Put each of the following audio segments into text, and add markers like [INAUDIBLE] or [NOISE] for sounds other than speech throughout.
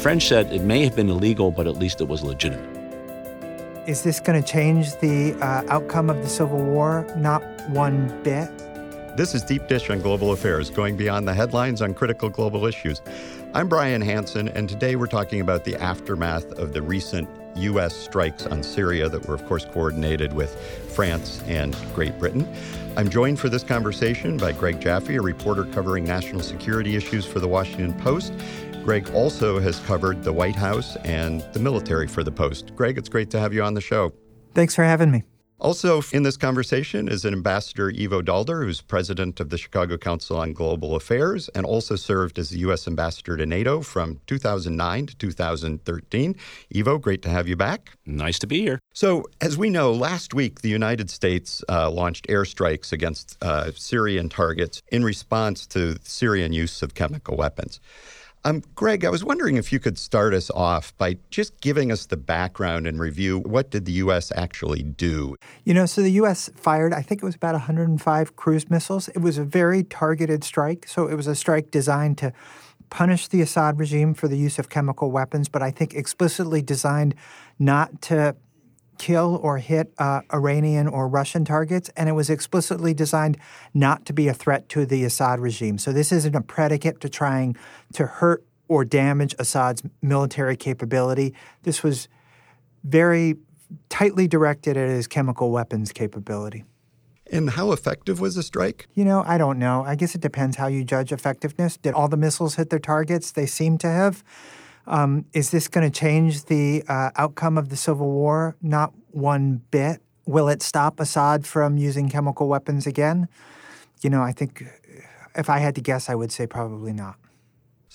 French said it may have been illegal, but at least it was legitimate. Is this going to change the uh, outcome of the Civil War? Not one bit. This is Deep Dish on Global Affairs, going beyond the headlines on critical global issues. I'm Brian Hanson, and today we're talking about the aftermath of the recent U.S. strikes on Syria that were, of course, coordinated with France and Great Britain. I'm joined for this conversation by Greg Jaffe, a reporter covering national security issues for the Washington Post. Greg also has covered the White House and the military for the Post. Greg, it's great to have you on the show. Thanks for having me. Also, in this conversation is an Ambassador Ivo Daalder, who's president of the Chicago Council on Global Affairs and also served as the U.S. ambassador to NATO from 2009 to 2013. Ivo, great to have you back. Nice to be here. So, as we know, last week the United States uh, launched airstrikes against uh, Syrian targets in response to Syrian use of chemical weapons. Um, Greg, I was wondering if you could start us off by just giving us the background and review. What did the U.S. actually do? You know, so the U.S. fired, I think it was about 105 cruise missiles. It was a very targeted strike. So it was a strike designed to punish the Assad regime for the use of chemical weapons, but I think explicitly designed not to kill or hit uh, Iranian or Russian targets, and it was explicitly designed not to be a threat to the Assad regime. So this isn't a predicate to trying to hurt or damage Assad's military capability. This was very tightly directed at his chemical weapons capability. And how effective was the strike? You know, I don't know. I guess it depends how you judge effectiveness. Did all the missiles hit their targets? They seem to have. Um, is this going to change the uh, outcome of the civil war? Not one bit. Will it stop Assad from using chemical weapons again? You know, I think if I had to guess, I would say probably not.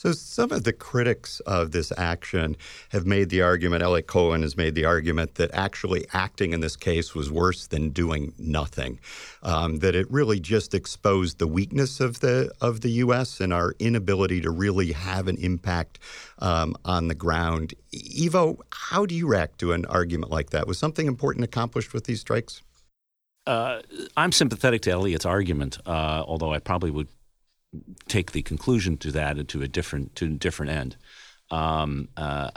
So, some of the critics of this action have made the argument, Eliot Cohen has made the argument that actually acting in this case was worse than doing nothing. Um, that it really just exposed the weakness of the of the U.S. and our inability to really have an impact um, on the ground. Ivo, how do you react to an argument like that? Was something important accomplished with these strikes? Uh, I'm sympathetic to Eliot's argument, uh, although I probably would take the conclusion to that and to a different to a different end. Um, uh,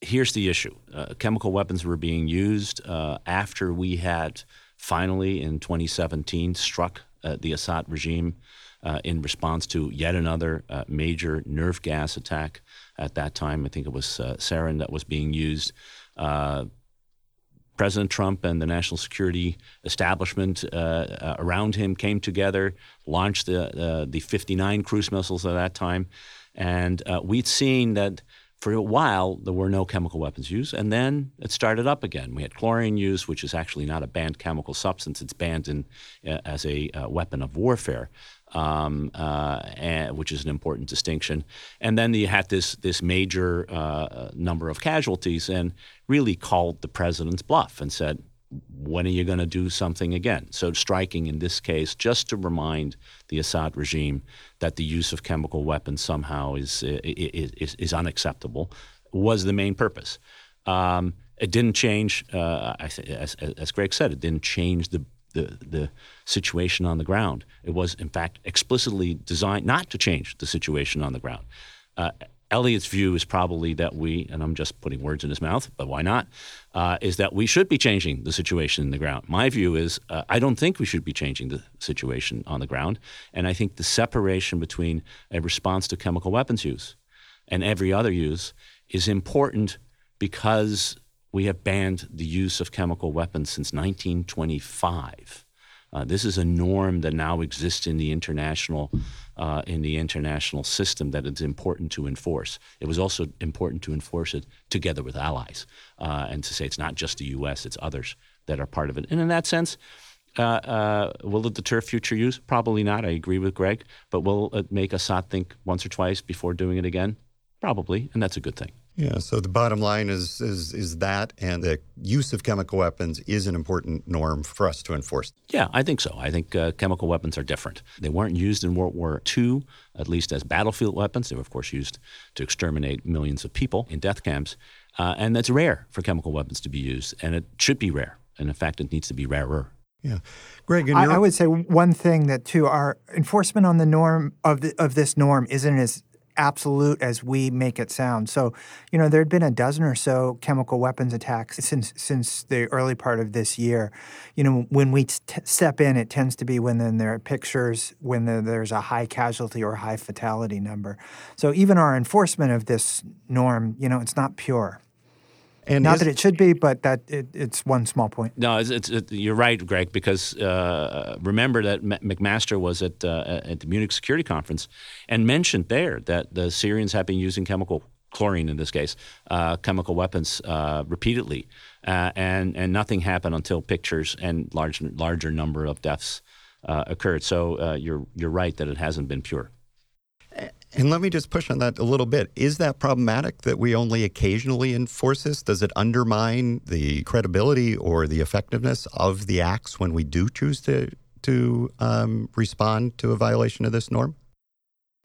here's the issue: uh, chemical weapons were being used uh, after we had finally in 2017 struck uh, the Assad regime uh, in response to yet another uh, major nerve gas attack. At that time, I think it was sarin that was being used. President Trump and the national security establishment uh, uh, around him came together, launched the uh, the 59 cruise missiles at that time, and uh, we'd seen that for a while there were no chemical weapons used, and then it started up again. We had chlorine use, which is actually not a banned chemical substance; it's banned in, uh, as a uh, weapon of warfare um, uh, and, which is an important distinction. And then you had this this major uh, number of casualties, and really called the president's bluff and said, "When are you going to do something again?" So striking in this case, just to remind the Assad regime that the use of chemical weapons somehow is is, is, is unacceptable, was the main purpose. Um, it didn't change, uh, as, as Greg said, it didn't change the the, the situation on the ground. It was, in fact, explicitly designed not to change the situation on the ground. Uh, Eliot's view is probably that we, and I'm just putting words in his mouth, but why not, uh, is that we should be changing the situation in the ground. My view is uh, I don't think we should be changing the situation on the ground. And I think the separation between a response to chemical weapons use and every other use is important because we have banned the use of chemical weapons since 1925. Uh, this is a norm that now exists in the international uh, in the international system that it's important to enforce. It was also important to enforce it together with allies, uh, and to say it's not just the U.S., it's others that are part of it. And in that sense, uh, uh, will it deter future use? Probably not. I agree with Greg. But will it make Assad think once or twice before doing it again? Probably, and that's a good thing. Yeah, so the bottom line is, is is that, and the use of chemical weapons is an important norm for us to enforce. Yeah, I think so. I think uh, chemical weapons are different. They weren't used in World War II, at least as battlefield weapons. They were, of course, used to exterminate millions of people in death camps, uh, and it's rare for chemical weapons to be used, and it should be rare. And in fact, it needs to be rarer. Yeah, Greg, I, I would say one thing that too, our enforcement on the norm of the, of this norm isn't as absolute as we make it sound. So, you know, there had been a dozen or so chemical weapons attacks since since the early part of this year. You know, when we t- step in, it tends to be when then there are pictures when there's a high casualty or high fatality number. So even our enforcement of this norm, you know, it's not pure. And Not that it should be, but that it, it's one small point. No, it's, it's, it, you're right, Greg. Because uh, remember that McMaster was at uh, at the Munich Security Conference and mentioned there that the Syrians have been using chemical chlorine in this case, uh, chemical weapons uh, repeatedly, uh, and and nothing happened until pictures and large larger number of deaths uh, occurred. So you're you're right that it hasn't been pure. And let me just push on that a little bit. Is that problematic that we only occasionally enforce this? Does it undermine the credibility or the effectiveness of the acts when we do choose to to um, respond to a violation of this norm?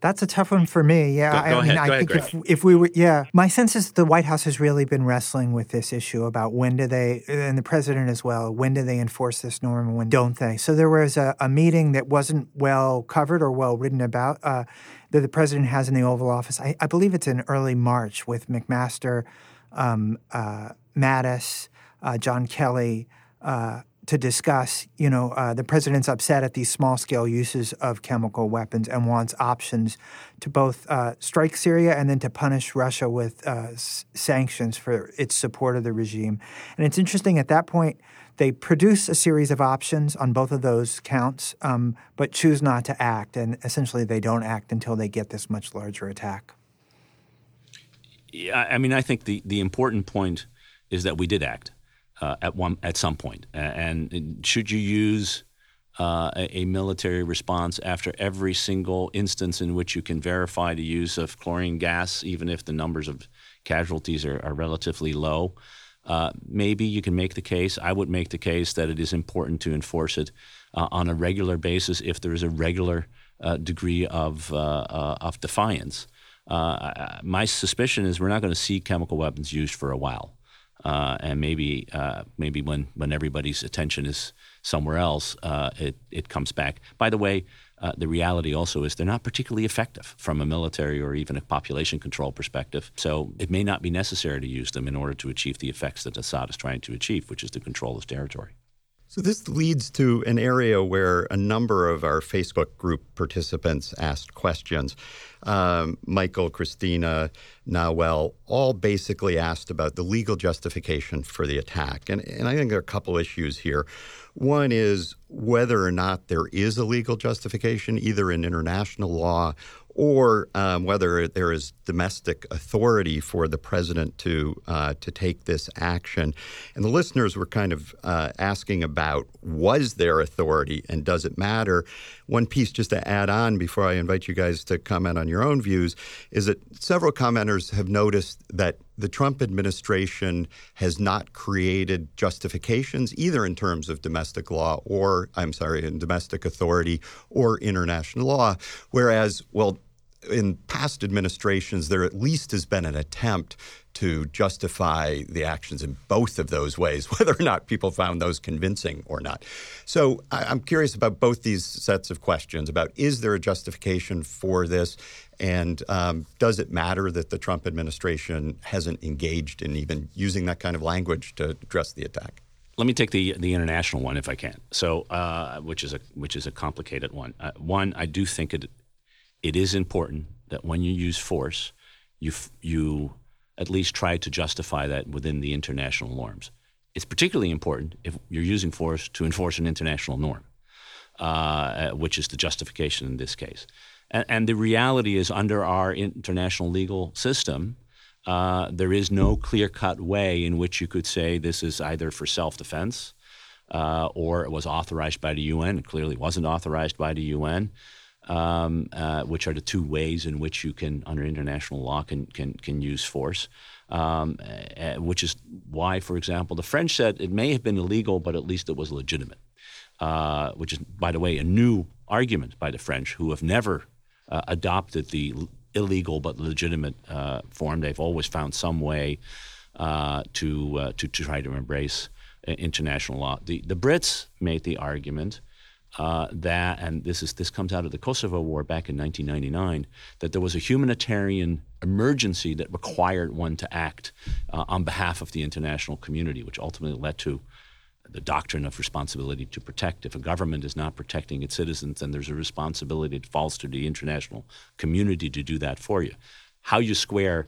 That's a tough one for me. Yeah, go, go I mean, ahead, I think ahead, if, if we were, yeah, my sense is the White House has really been wrestling with this issue about when do they, and the president as well, when do they enforce this norm and when don't they? So there was a, a meeting that wasn't well covered or well written about. Uh, that the president has in the Oval Office. I, I believe it's in early March with McMaster, um, uh, Mattis, uh, John Kelly. Uh, to discuss, you know, uh, the president's upset at these small scale uses of chemical weapons and wants options to both uh, strike Syria and then to punish Russia with uh, s- sanctions for its support of the regime. And it's interesting at that point, they produce a series of options on both of those counts, um, but choose not to act. And essentially, they don't act until they get this much larger attack. Yeah, I mean, I think the, the important point is that we did act uh, at one at some point. And should you use uh, a, a, military response after every single instance in which you can verify the use of chlorine gas, even if the numbers of casualties are, are relatively low? Uh, maybe you can make the case. I would make the case that it is important to enforce it uh, on a regular basis if there is a regular uh, degree of uh, uh, of defiance. Uh, my suspicion is we're not going to see chemical weapons used for a while, and maybe maybe when when everybody's attention is somewhere else, it it comes back. By the way, uh, the reality also is they're not particularly effective from a military or even a population control perspective. So it may not be necessary to use them in order to achieve the effects that Assad is trying to achieve, which is to control his territory. So, this leads to an area where a number of our Facebook group participants asked questions. Um, Michael, Christina, Nawel, all basically asked about the legal justification for the attack. And, and I think there are a couple issues here. One is whether or not there is a legal justification, either in international law or um, whether there is domestic authority for the president to uh, to take this action. And the listeners were kind of uh, asking about was there authority and does it matter? One piece just to add on before I invite you guys to comment on your own views is that several commenters have noticed that the Trump administration has not created justifications either in terms of domestic law or I'm sorry, in domestic authority or international law, whereas well in past administrations, there at least has been an attempt to justify the actions in both of those ways, [LAUGHS] whether or not people found those convincing or not. So I'm curious about both these sets of questions about is there a justification for this? And um, does it matter that the Trump administration hasn't engaged in even using that kind of language to address the attack? Let me take the the international one if I can. So, uh, which is a which is a complicated one. Uh, one, I do think it it is important that when you use force, you, you at least try to justify that within the international norms. It's particularly important if you're using force to enforce an international norm, uh, which is the justification in this case. And, and, the reality is, under our international legal system, uh, there is no clear cut way in which you could say this is either for self defense uh, or it was authorized by the UN. It clearly wasn't authorized by the UN um, uh, which are the two ways in which you can, under international law, can can can use force. Um, uh, which is why, for example, the French said it may have been illegal, but at least it was legitimate. Uh, which is, by the way, a new argument by the French, who have never uh, adopted the illegal but legitimate uh, form. They've always found some way uh, to, to to try to embrace international law. The the Brits made the argument uh, that, and this is this comes out of the Kosovo War back in 1999, that there was a humanitarian emergency that required one to act uh, on behalf of the international community, which ultimately led to the doctrine of responsibility to protect. If a government is not protecting its citizens, then there's a responsibility that falls to the international community to do that for you. How you square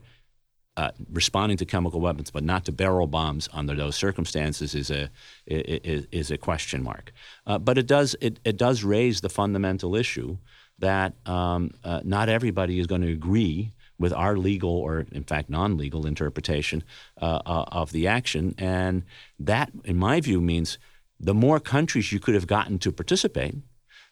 uh, responding to chemical weapons, but not to barrel bombs under those circumstances, is a is, is a question mark. Uh, but it does it, it does raise the fundamental issue that um, uh, not everybody is going to agree with our legal or, in fact, non legal interpretation uh, uh, of the action. And that, in my view, means the more countries you could have gotten to participate,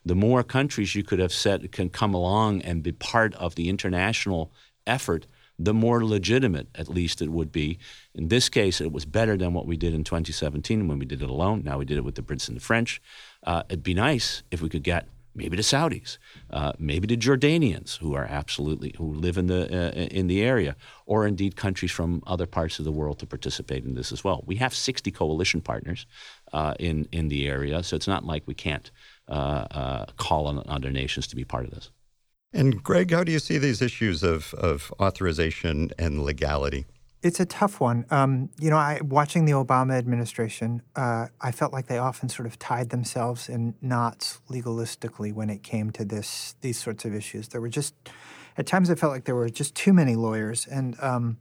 the more countries you could have said can come along and be part of the international effort, the more legitimate, at least, it would be. In this case, it was better than what we did in 2017 when we did it alone. Now we did it with the Brits and the French. Uh, it'd be nice if we could get maybe the Saudis, uh, maybe the Jordanians who are absolutely who live in the uh, in the area, or indeed countries from other parts of the world to participate in this as well. We have 60 coalition partners uh, in in the area, so it's not like we can't uh, uh, call on other nations to be part of this. And Greg, how do you see these issues of of authorization and legality? It's a tough one. Um, you know, I, watching the Obama administration, uh, I felt like they often sort of tied themselves in knots legalistically when it came to this these sorts of issues. There were just at times I felt like there were just too many lawyers, and um,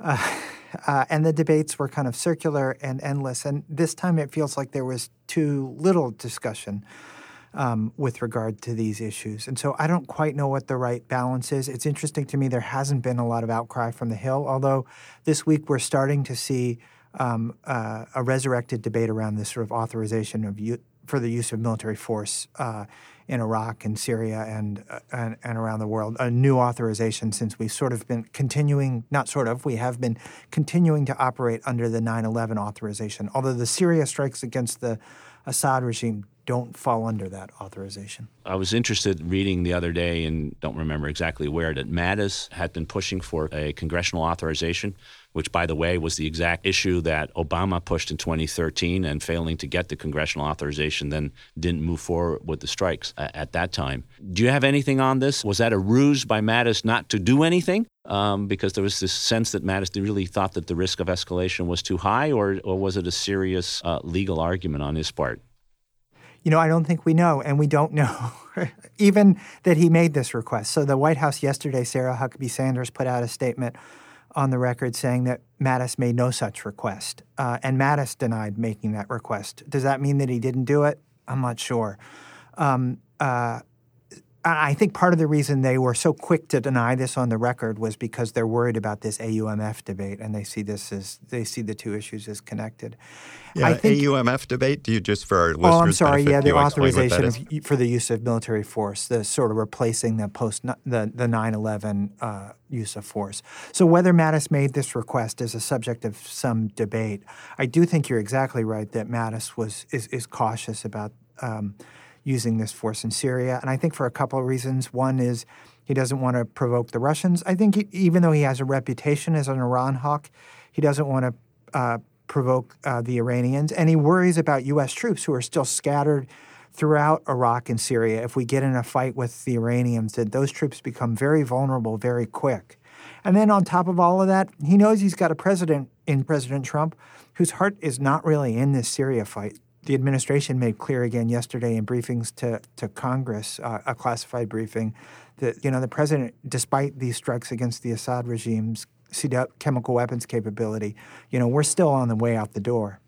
uh, [LAUGHS] uh, and the debates were kind of circular and endless. And this time it feels like there was too little discussion um, with regard to these issues. And so I don't quite know what the right balance is. It's interesting to me there hasn't been a lot of outcry from the Hill, although this week we're starting to see um, uh, a resurrected debate around this sort of authorization of u- for the use of military force uh, in Iraq and Syria and, uh, and, and around the world. A new authorization since we've sort of been continuing, not sort of, we have been continuing to operate under the 9/11 authorization. Although the Syria strikes against the Assad regime don't fall under that authorization. I was interested reading the other day, and don't remember exactly where, that Mattis had been pushing for a congressional authorization, which, by the way, was the exact issue that Obama pushed in 2013 and failing to get the congressional authorization, then didn't move forward with the strikes at that time. Do you have anything on this? Was that a ruse by Mattis not to do anything? Um, because there was this sense that Mattis really thought that the risk of escalation was too high, or, or was it a serious uh, legal argument on his part? You know, I don't think we know, and we don't know [LAUGHS] even that he made this request. So the White House yesterday, Sarah Huckabee Sanders put out a statement on the record saying that Mattis made no such request, uh, and Mattis denied making that request. Does that mean that he didn't do it? I'm not sure. Um, uh, I think part of the reason they were so quick to deny this on the record was because they're worried about this AUMF debate, and they see this as they see the two issues as connected. Yeah, I think, AUMF debate. Do you just for our listeners? Oh, I'm sorry. Benefit, yeah, the authorization of, for the use of military force, the sort of replacing the post the the 9/11 uh, use of force. So whether Mattis made this request is a subject of some debate. I do think you're exactly right that Mattis was is, is cautious about. Um, using this force in Syria. And I think for a couple of reasons. One is he doesn't want to provoke the Russians. I think he, even though he has a reputation as an Iran hawk, he doesn't want to uh, provoke uh, the Iranians. And he worries about U.S. troops who are still scattered throughout Iraq and Syria. If we get in a fight with the Iranians, that those troops become very vulnerable very quick. And then on top of all of that, he knows he's got a president in President Trump whose heart is not really in this Syria fight the administration made clear again yesterday in briefings to, to Congress, uh, a classified briefing, that you know the president, despite these strikes against the Assad regime's chemical weapons capability, you know we're still on the way out the door.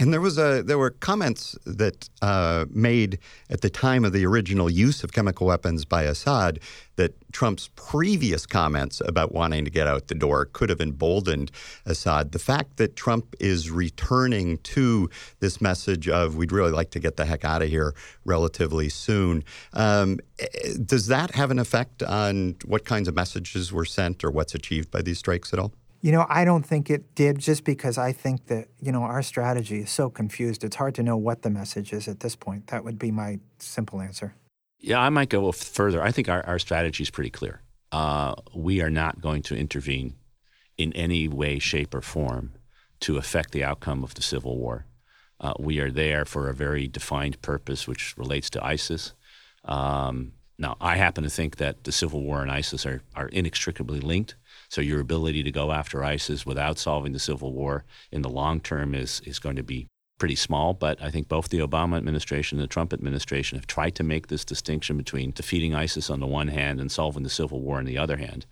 And there was a there were comments that uh, made at the time of the original use of chemical weapons by Assad that Trump's previous comments about wanting to get out the door could have emboldened Assad. The fact that Trump is returning to this message of we'd really like to get the heck out of here relatively soon, um, does that have an effect on what kinds of messages were sent or what's achieved by these strikes at all? You know, I don't think it did just because I think that, you know, our strategy is so confused. It's hard to know what the message is at this point. That would be my simple answer. Yeah, I might go further. I think our, our strategy is pretty clear. Uh, we are not going to intervene in any way, shape, or form to affect the outcome of the Civil War. Uh, we are there for a very defined purpose, which relates to ISIS. Um, now, I happen to think that the civil war and ISIS are, are inextricably linked. So your ability to go after ISIS without solving the civil war in the long term is is going to be pretty small. But I think both the Obama administration and the Trump administration have tried to make this distinction between defeating ISIS on the one hand and solving the civil war on the other hand.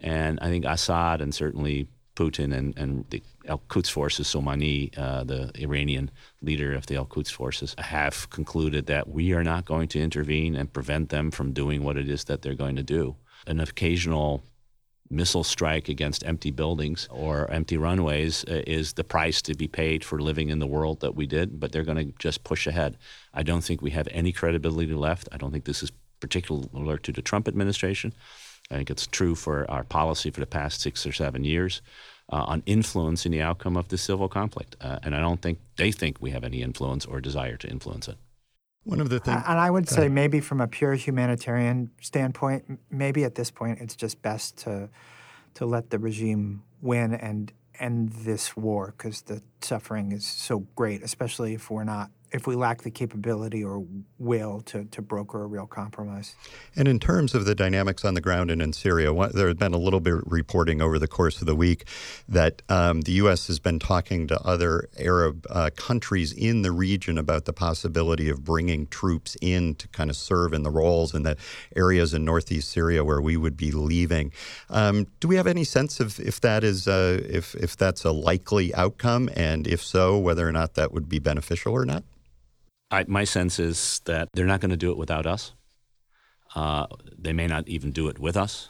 And I think Assad and certainly Putin and, and the Al Quds forces, Soleimani, uh, the Iranian leader of the Al Quds forces, have concluded that we are not going to intervene and prevent them from doing what it is that they're going to do. An occasional missile strike against empty buildings or empty runways uh, is the price to be paid for living in the world that we did, but they're going to just push ahead. I don't think we have any credibility left. I don't think this is particular to the Trump administration. I think it's true for our policy for the past six or seven years uh, on influencing the outcome of the civil conflict. Uh, and I don't think they think we have any influence or desire to influence it. One of the things, and I would say maybe from a pure humanitarian standpoint, maybe at this point it's just best to to let the regime win and end this war because the suffering is so great, especially if we're not if we lack the capability or will to, to broker a real compromise. And in terms of the dynamics on the ground and in Syria, what, there has been a little bit of reporting over the course of the week that um, the U.S. has been talking to other Arab uh, countries in the region about the possibility of bringing troops in to kind of serve in the roles in the areas in northeast Syria where we would be leaving. Um, do we have any sense of if that is uh, if if that's a likely outcome, and if so, whether or not that would be beneficial or not? I, my sense is that they're not going to do it without us. Uh, they may not even do it with us,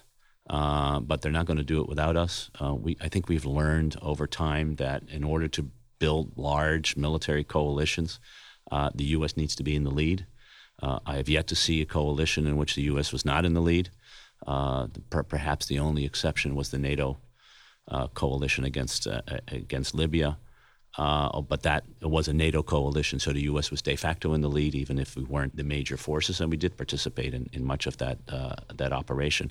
uh, but they're not going to do it without us. Uh, we, I think we've learned over time that in order to build large military coalitions, uh, the U.S. needs to be in the lead. Uh, I have yet to see a coalition in which the U.S. was not in the lead. Uh, per- perhaps the only exception was the NATO coalition against against Libya. Uh, but that was a NATO coalition, so the U.S. was de facto in the lead, even if we weren't the major forces, and we did participate in, in much of that uh, that operation.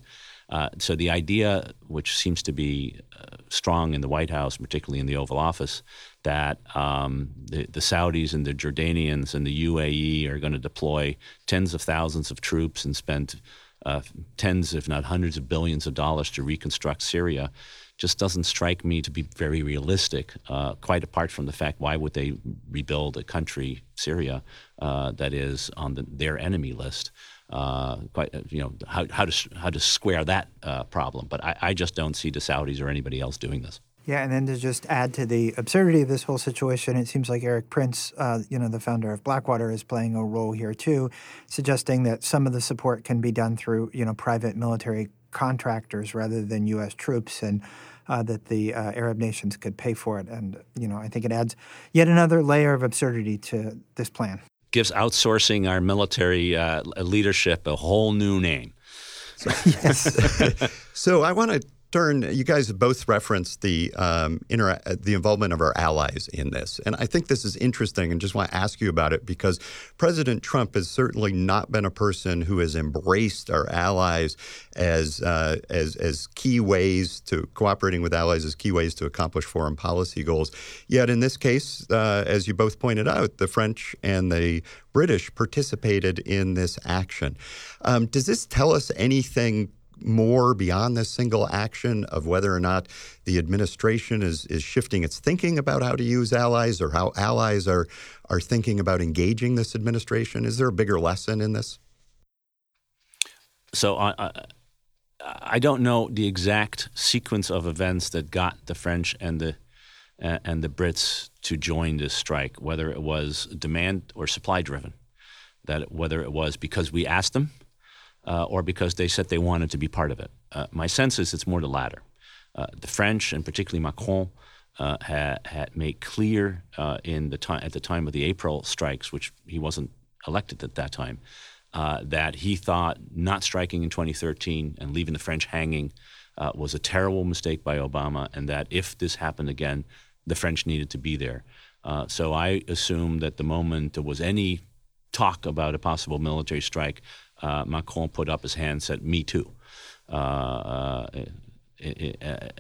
Uh, so the idea, which seems to be uh, strong in the White House, particularly in the Oval Office, that um, the, the, Saudis and the Jordanians and the UAE are going to deploy tens of thousands of troops and spend uh, tens, if not hundreds of billions of dollars to reconstruct Syria just doesn't strike me to be very realistic. Uh, quite apart from the fact, why would they rebuild a country, Syria, uh, that is on the, their enemy list? Uh, quite, you know, how, how to how to square that uh, problem. But I, I just don't see the Saudis or anybody else doing this. Yeah, and then to just add to the absurdity of this whole situation, it seems like Erik Prince, uh, you know, the founder of Blackwater, is playing a role here too, suggesting that some of the support can be done through, you know, private military contractors rather than U.S. troops, and uh, that the uh, Arab nations could pay for it. And you know, I think it adds yet another layer of absurdity to this plan. Gives outsourcing our military uh, leadership a whole new name. So, [LAUGHS] yes. [LAUGHS] so I want to turn. You guys both referenced the um, inter- the involvement of our allies in this, and I think this is interesting. And just want to ask you about it because President Trump has certainly not been a person who has embraced our allies as uh, as as key ways to cooperating with allies as key ways to accomplish foreign policy goals. Yet in this case, uh, as you both pointed out, the French and the British participated in this action. Um, does this tell us anything more beyond this single action of whether or not the administration is, is shifting its thinking about how to use allies or how allies are, are thinking about engaging this administration? Is there a bigger lesson in this? So I, I don't know the exact sequence of events that got the French and the uh, and the Brits to join this strike, whether it was demand or supply driven, that whether it was because we asked them uh, or because they said they wanted to be part of it. Uh, my sense is it's more the latter. Uh, the French, and particularly Macron, uh, had, had, made clear uh, in the time at the time of the April strikes, which he wasn't elected at that time, uh, that he thought not striking in 2013 and leaving the French hanging was a terrible mistake by Obama, and that if this happened again, the French needed to be there. so I assume that the moment there was any talk about a possible military strike, uh, Macron put up his hand and said, Me too. Uh, uh,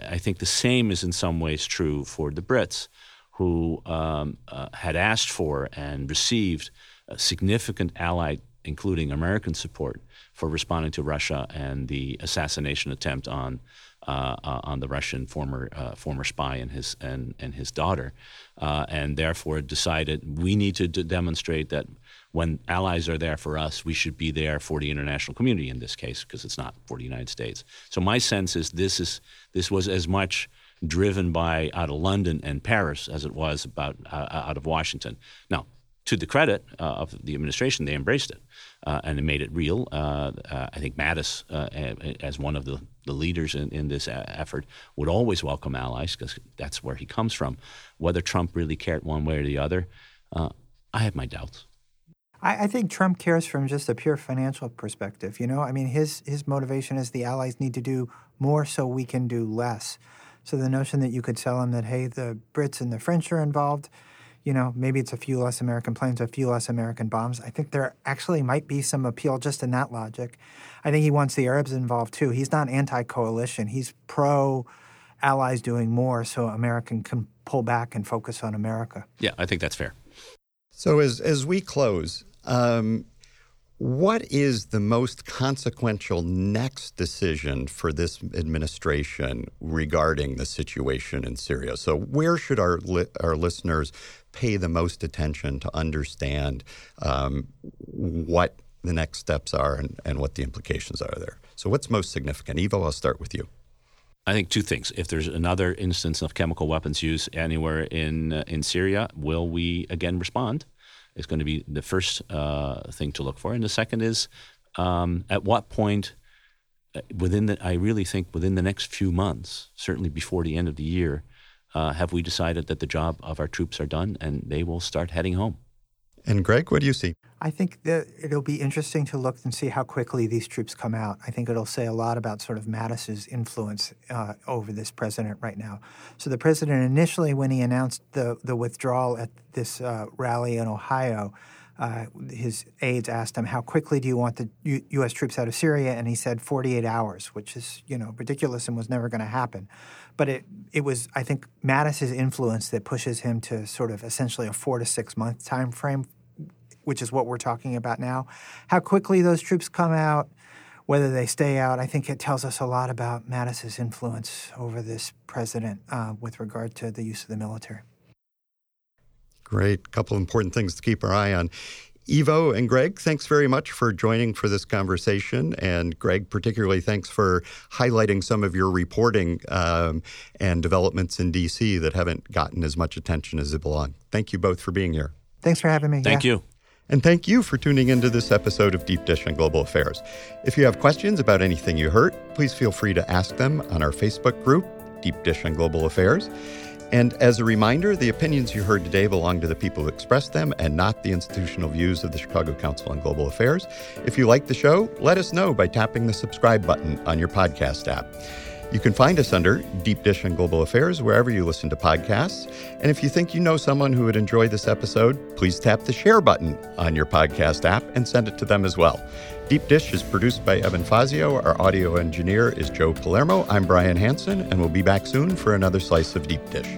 I think the same is in some ways true for the Brits, who um, uh, had asked for and received significant allied, including American support, for responding to Russia and the assassination attempt on uh, uh, on the Russian former uh, former spy and his and and his daughter, uh, and therefore decided we need to d- demonstrate that when allies are there for us, we should be there for the international community in this case because it's not for the United States. So my sense is this is this was as much driven by out of London and Paris as it was about uh, out of Washington. Now, to the credit uh, of the administration, they embraced it uh, and it made it real. Uh, uh I think Mattis, uh, as one of the, the leaders in, in this effort, would always welcome allies because that's where he comes from. Whether Trump really cared one way or the other, uh, I have my doubts. I, I, think Trump cares from just a pure financial perspective. You know, I mean, his his motivation is the allies need to do more so we can do less. So the notion that you could sell him that hey, the Brits and the French are involved you know, maybe it's a few less American planes, a few less American bombs. I think there actually might be some appeal just in that logic. I think he wants the Arabs involved too. He's not anti coalition, he's pro allies doing more so American can pull back and focus on America. Yeah, I think that's fair. So as, as we close, um, what is the most consequential next decision for this administration regarding the situation in Syria? So, where should our li- our listeners pay the most attention to understand um, what the next steps are and, and what the implications are there? So, what's most significant? Ivo, I'll start with you. I think two things. If there's another instance of chemical weapons use anywhere in uh, in Syria, will we again respond? Is going to be the first uh, thing to look for. And the second is um, at what point uh, within the, I really think within the next few months, certainly before the end of the year, uh, have we decided that the job of our troops are done and they will start heading home. And Greg, what do you see? I think that it'll be interesting to look and see how quickly these troops come out. I think it'll say a lot about sort of Mattis's influence uh, over this president right now. So the president initially, when he announced the the withdrawal at this uh, rally in Ohio, uh, his aides asked him, "How quickly do you want the U- U.S. troops out of Syria?" And he said, "48 hours," which is you know ridiculous and was never going to happen. But it it was I think Mattis's influence that pushes him to sort of essentially a four to six month time frame which is what we're talking about now. How quickly those troops come out, whether they stay out, I think it tells us a lot about Mattis's influence over this president uh, with regard to the use of the military. Great. Couple of important things to keep our eye on. Ivo and Greg, thanks very much for joining for this conversation. And Greg, particularly, thanks for highlighting some of your reporting um, and developments in D.C. that haven't gotten as much attention as they belong. Thank you both for being here. Thanks for having me. Thank yeah. you. And thank you for tuning into this episode of Deep Dish on Global Affairs. If you have questions about anything you heard, please feel free to ask them on our Facebook group, Deep Dish on Global Affairs. And as a reminder, the opinions you heard today belong to the people who expressed them and not the institutional views of the Chicago Council on Global Affairs. If you like the show, let us know by tapping the subscribe button on your podcast app. You can find us under Deep Dish on Global Affairs wherever you listen to podcasts. And if you think you know someone who would enjoy this episode, please tap the share button on your podcast app and send it to them as well. Deep Dish is produced by Evan Fazio. Our audio engineer is Joe Palermo. I'm Brian Hanson, and we'll be back soon for another slice of Deep Dish.